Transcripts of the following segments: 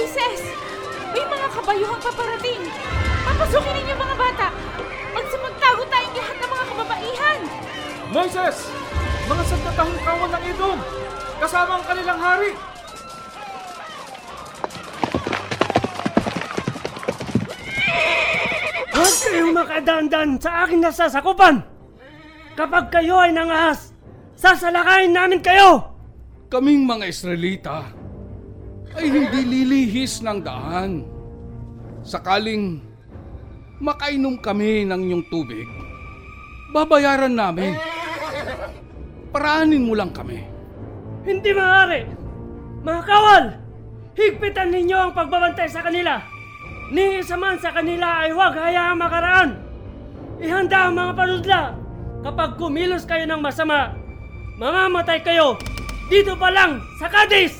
Moises! May mga kabayuhang paparating! Papasukin ninyo mga bata! Magsipagtago tayong lahat ng mga kababaihan! Moises! Mga sandatahang kawan ng Edom! Kasama ang kanilang hari! Huwag kayong makadandan sa aking nasasakupan! Kapag kayo ay nangahas, sasalakayin namin kayo! Kaming mga Israelita ay hindi lilihis ng daan. Sakaling makainom kami ng inyong tubig, babayaran namin. Paraanin mo lang kami. Hindi maaari! Mga kawal! Higpitan ninyo ang pagbabantay sa kanila! Ni isa man sa kanila ay huwag hayaang makaraan! Ihanda ang mga panudla! Kapag kumilos kayo ng masama, mamamatay kayo dito pa lang sa Cadiz!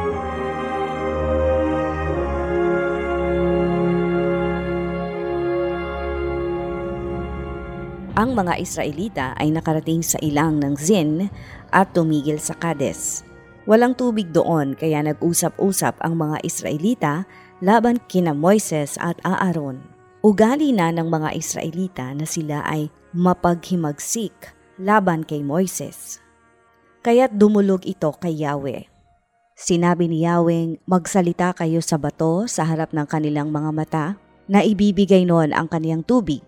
mga Israelita ay nakarating sa ilang ng Zin at tumigil sa Kades. Walang tubig doon kaya nag-usap-usap ang mga Israelita laban kina Moises at Aaron. Ugali na ng mga Israelita na sila ay mapaghimagsik laban kay Moises. Kaya't dumulog ito kay Yahweh. Sinabi ni Yahweh, magsalita kayo sa bato sa harap ng kanilang mga mata na ibibigay noon ang kaniyang tubig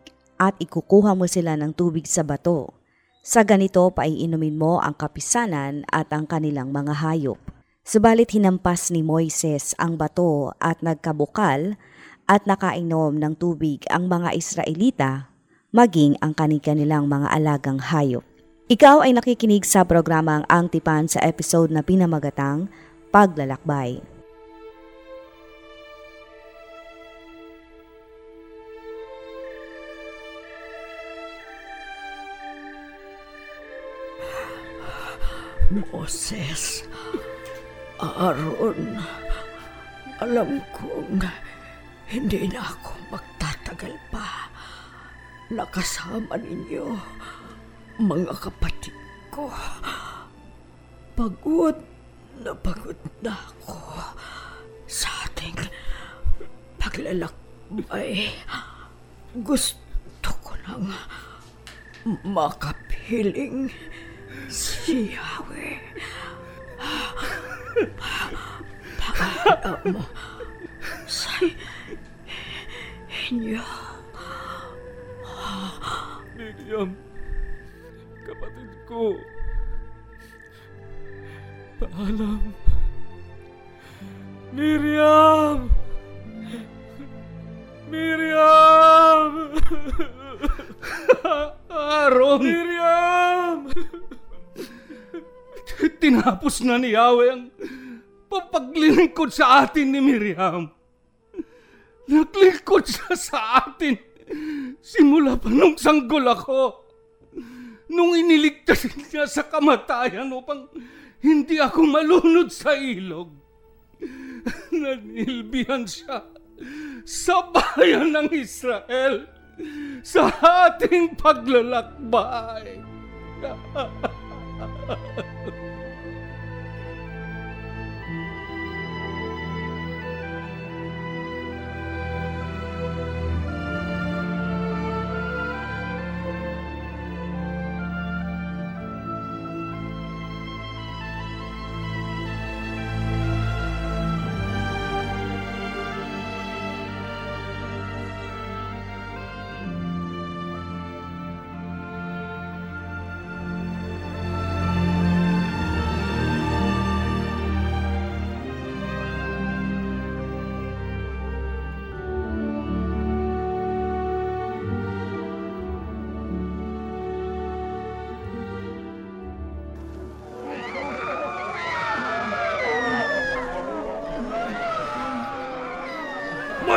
at ikukuha mo sila ng tubig sa bato. Sa ganito paiinumin mo ang kapisanan at ang kanilang mga hayop. Subalit hinampas ni Moises ang bato at nagkabukal at nakainom ng tubig ang mga Israelita, maging ang kanilang mga alagang hayop. Ikaw ay nakikinig sa programang Ang Tipan sa episode na pinamagatang Paglalakbay. Moses, Aaron, alam kong hindi na ako magtatagal pa. Nakasama ninyo, mga kapatid ko. Pagod na pagod na ako sa ating paglalakbay. Gusto ko nang makapiling si Yahweh. Paalam mo sa inyo. Miriam, kapatid ko. Paalam. Miriam! Miriam! Aaron! Miriam! Tinapos na ni Yahweh ang papaglingkod sa atin ni Miriam. Naglingkod siya sa atin simula pa nung sanggol ako. Nung iniligtas niya sa kamatayan upang hindi ako malunod sa ilog. Nanilbihan siya sa bayan ng Israel sa ating paglalakbay.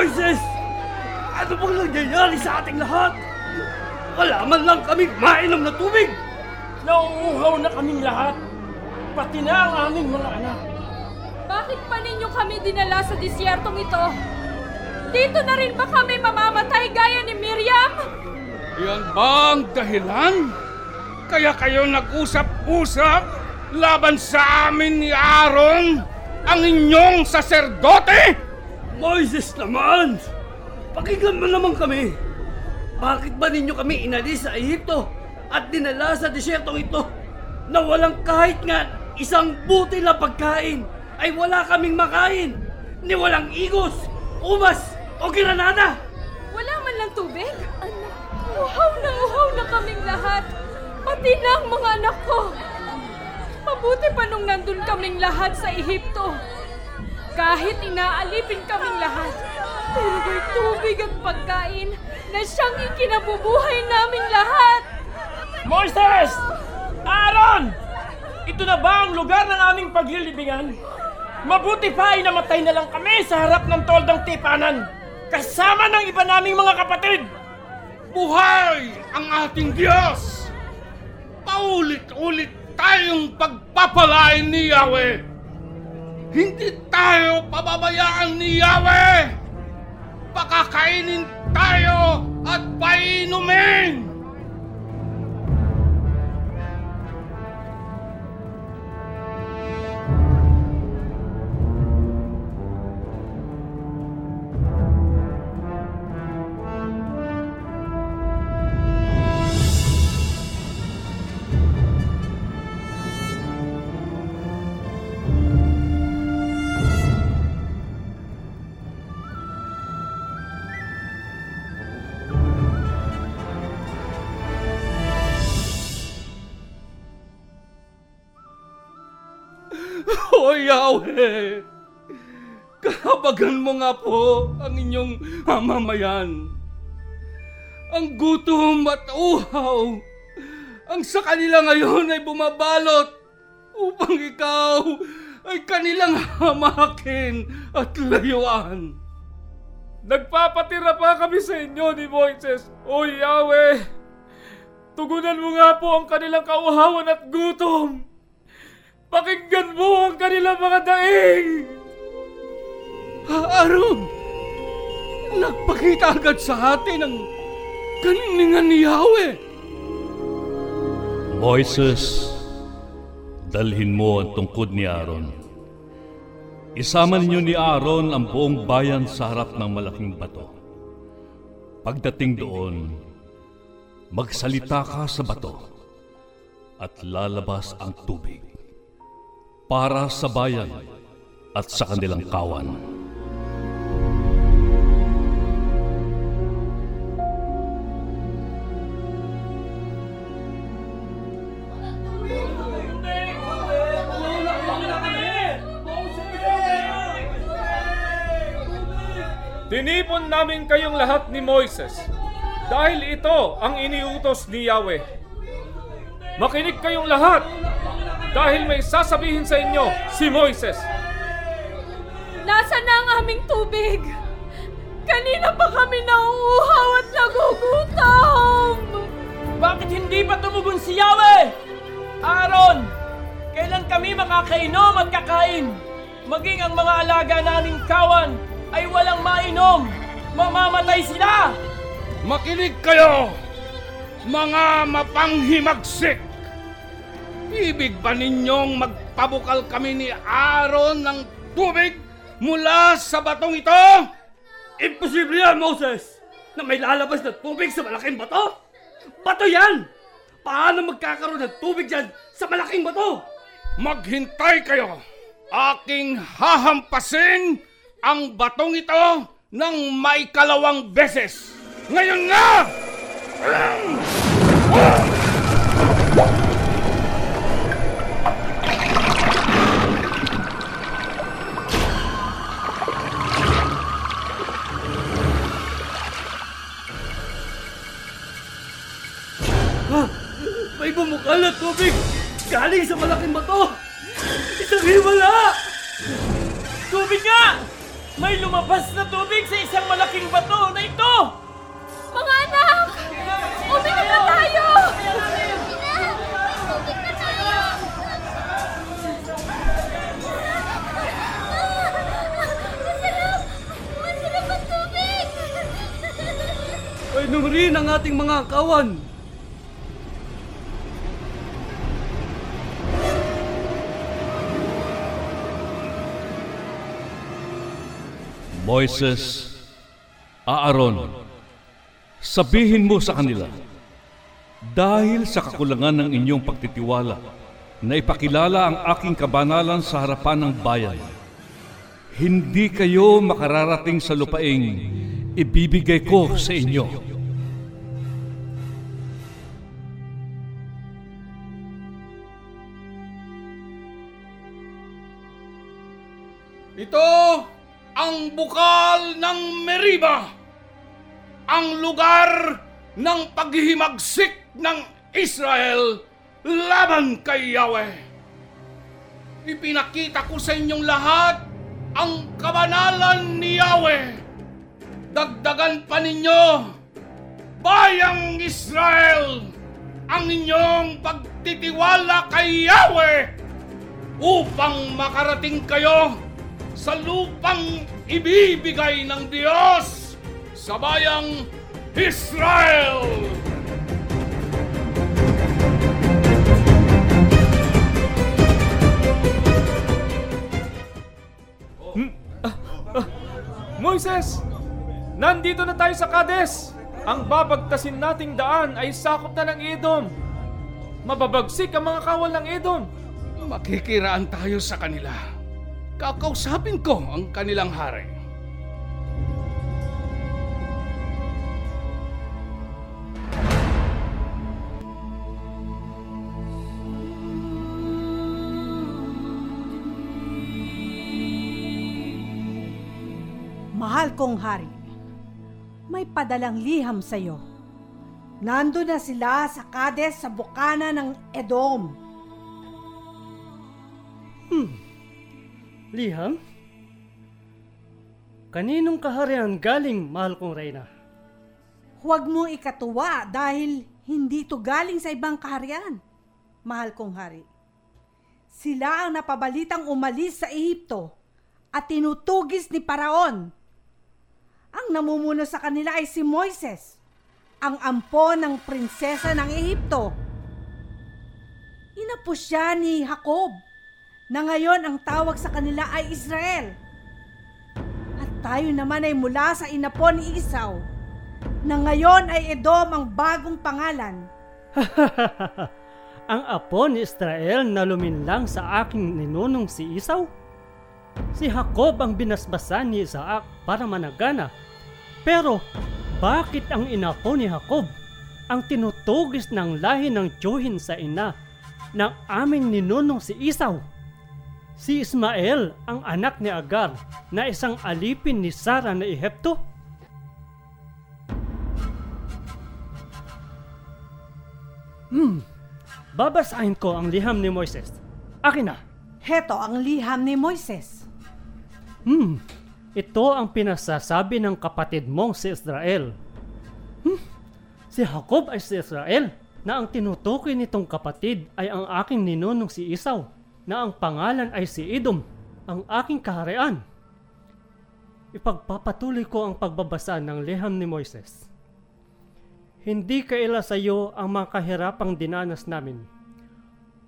Moises! Ano bang nangyayari sa ating lahat? Wala man lang kaming mainom na tubig! Nauuhaw na kaming lahat! Pati na ang aming mga anak! Bakit pa ninyo kami dinala sa disyertong ito? Dito na rin ba kami mamamatay gaya ni Miriam? Yan ba ang dahilan? Kaya kayo nag-usap-usap laban sa amin ni Aaron, ang inyong saserdote? Moises naman! Pakinggan mo naman kami! Bakit ba ninyo kami inalis sa Ehipto at dinala sa disyertong ito na walang kahit nga isang buti na pagkain ay wala kaming makain ni walang igos, umas o granada? Wala man lang tubig? Anak, uhaw na uhaw na kaming lahat. Pati na ang mga anak ko. Mabuti pa nung nandun kaming lahat sa Ehipto. Kahit inaalipin kaming lahat, pero may tubig at pagkain na siyang ikinabubuhay namin lahat. Moises! Aaron! Ito na ba ang lugar ng aming paglilibingan? Mabuti pa ay namatay na lang kami sa harap ng toldang tipanan. Kasama ng iba naming mga kapatid. Buhay ang ating Diyos! Paulit-ulit tayong pagpapalain ni Yahweh! Hindi tayo pababayaan ni Yahweh! Pakakainin tayo at painumin! Yahweh! Kahabagan mo nga po ang inyong mamamayan. Ang gutom at uhaw ang sa kanila ngayon ay bumabalot upang ikaw ay kanilang hamakin at layuan. Nagpapatira pa kami sa inyo ni Moises, O Yahweh! Tugunan mo nga po ang kanilang kauhawan at gutom! Pakinggan mo ang kanilang mga daing! Aaron! Nagpakita agad sa atin ang kaningan ni Yahweh. Moises, dalhin mo ang tungkod ni Aaron. Isama ninyo ni Aaron ang buong bayan sa harap ng malaking bato. Pagdating doon, magsalita ka sa bato at lalabas ang tubig para sa bayan at sa kanilang kawan. Tinipon namin kayong lahat ni Moises dahil ito ang iniutos ni Yahweh. Makinig kayong lahat dahil may sasabihin sa inyo si Moises. Nasaan na ang aming tubig? Kanina pa kami nauuhaw at nagugutom! Bakit hindi pa tumugon si Yahweh? Aaron, kailan kami makakainom at kakain? Maging ang mga alaga naming kawan ay walang mainom. Mamamatay sila! Makinig kayo, mga mapanghimagsik! Ibig ba ninyong magpabukal kami ni Aaron ng tubig mula sa batong ito? Imposible yan, Moses! Na may lalabas na tubig sa malaking bato? Bato yan! Paano magkakaroon ng tubig dyan sa malaking bato? Maghintay kayo! Aking hahampasin ang batong ito ng may kalawang beses! Ngayon na! May bumukal na tubig galing sa malaking bato! Isang himala! Tubig nga! May lumabas na tubig sa isang malaking bato na ito! Mga anak! Uminom na tayo! Painom rin ang ating mga kawan. Moises, Aaron, sabihin mo sa kanila, dahil sa kakulangan ng inyong pagtitiwala, na ipakilala ang aking kabanalan sa harapan ng bayan, hindi kayo makararating sa lupaing ibibigay ko sa inyo. Ito ang bukal ng Meriba, ang lugar ng paghihimagsik ng Israel laban kay Yahweh. Ipinakita ko sa inyong lahat ang kabanalan ni Yahweh. Dagdagan pa ninyo, bayang Israel, ang inyong pagtitiwala kay Yahweh upang makarating kayo sa lupang ibibigay ng Diyos sa bayang Israel. Moises! Nandito na tayo sa Kades! Ang babagtasin nating daan ay sakop na ng Edom. Mababagsik ang mga kawal ng Edom. Makikiraan tayo sa kanila. Kakausapin ko ang kanilang hari. Mahal kong hari, may padalang liham sa iyo. Nando na sila sa Kades sa bukana ng Edom. Liham? Kaninong kaharian galing, mahal kong Reyna? Huwag mo ikatuwa dahil hindi to galing sa ibang kaharian. Mahal kong hari. Sila ang napabalitang umalis sa Ehipto at tinutugis ni Paraon. Ang namumuno sa kanila ay si Moises, ang ampo ng prinsesa ng Ehipto. Inapos siya ni Jacob, na ngayon ang tawag sa kanila ay Israel. At tayo naman ay mula sa inapon ni Esau, na ngayon ay Edom ang bagong pangalan. Ang apo ni Israel na luminlang sa aking ninunong si Isaw? Si Jacob ang binasbasan ni Isaac para managana. Pero bakit ang inapo ni Jacob ang tinutugis ng lahi ng tiyuhin sa ina ng aming ninunong si Isaw? Si Ismael ang anak ni Agar na isang alipin ni Sara na Ehipto? Hmm, babasahin ko ang liham ni Moises. Akin na. Heto ang liham ni Moises. Hmm, ito ang pinasasabi ng kapatid mong si Israel. Hmm, si Jacob ay si Israel na ang tinutukoy nitong kapatid ay ang aking ninunong si Isaw na ang pangalan ay si Edom, ang aking kaharian. Ipagpapatuloy ko ang pagbabasa ng liham ni Moises. Hindi kaila sa iyo ang mga kahirapang dinanas namin.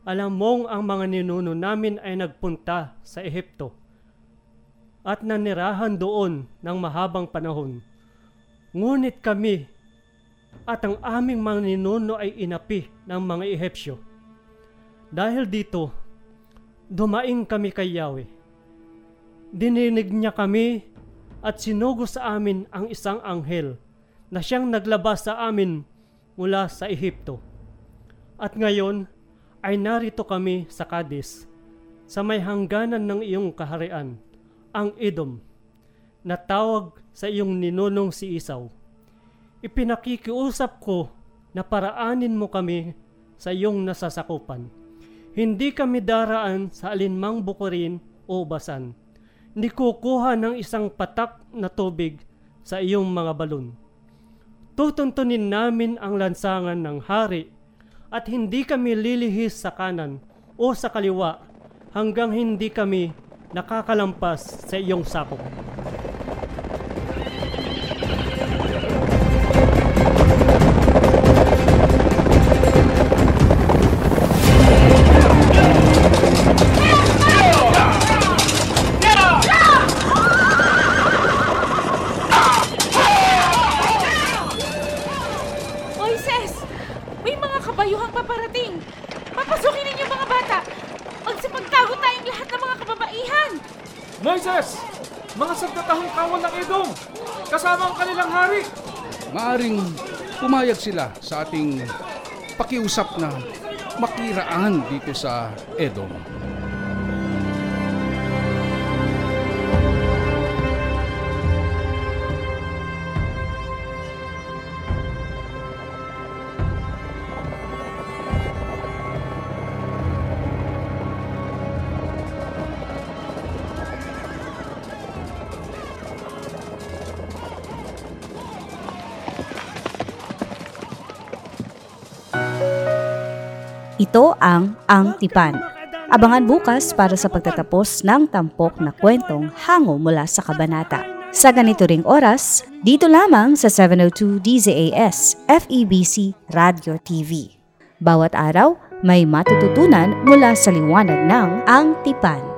Alam mong ang mga ninuno namin ay nagpunta sa Ehipto at nanirahan doon ng mahabang panahon. Ngunit kami at ang aming mga ninuno ay inapi ng mga Ehipsyo. Dahil dito, dumaing kami kay Yahweh. Dininig niya kami at sinugo sa amin ang isang anghel na siyang naglabas sa amin mula sa Ehipto. At ngayon ay narito kami sa Cadiz, sa may hangganan ng iyong kaharian, ang Edom, na tawag sa iyong ninunong si Isaw. Ipinakikiusap ko na paraanin mo kami sa iyong nasasakupan. Hindi kami daraan sa alinmang bukurin o basan. ni kukuha ng isang patak na tubig sa iyong mga balon. Tutuntunin namin ang lansangan ng hari at hindi kami lilihis sa kanan o sa kaliwa hanggang hindi kami nakakalampas sa iyong sakop. Pumayag sila sa ating pakiusap na makiraan dito sa Edom. Ito ang Ang Tipan. Abangan bukas para sa pagtatapos ng tampok na kwentong hango mula sa kabanata. Sa ganito ring oras, dito lamang sa 702 DZAS FEBC Radio TV. Bawat araw, may matututunan mula sa liwanag ng Ang Tipan.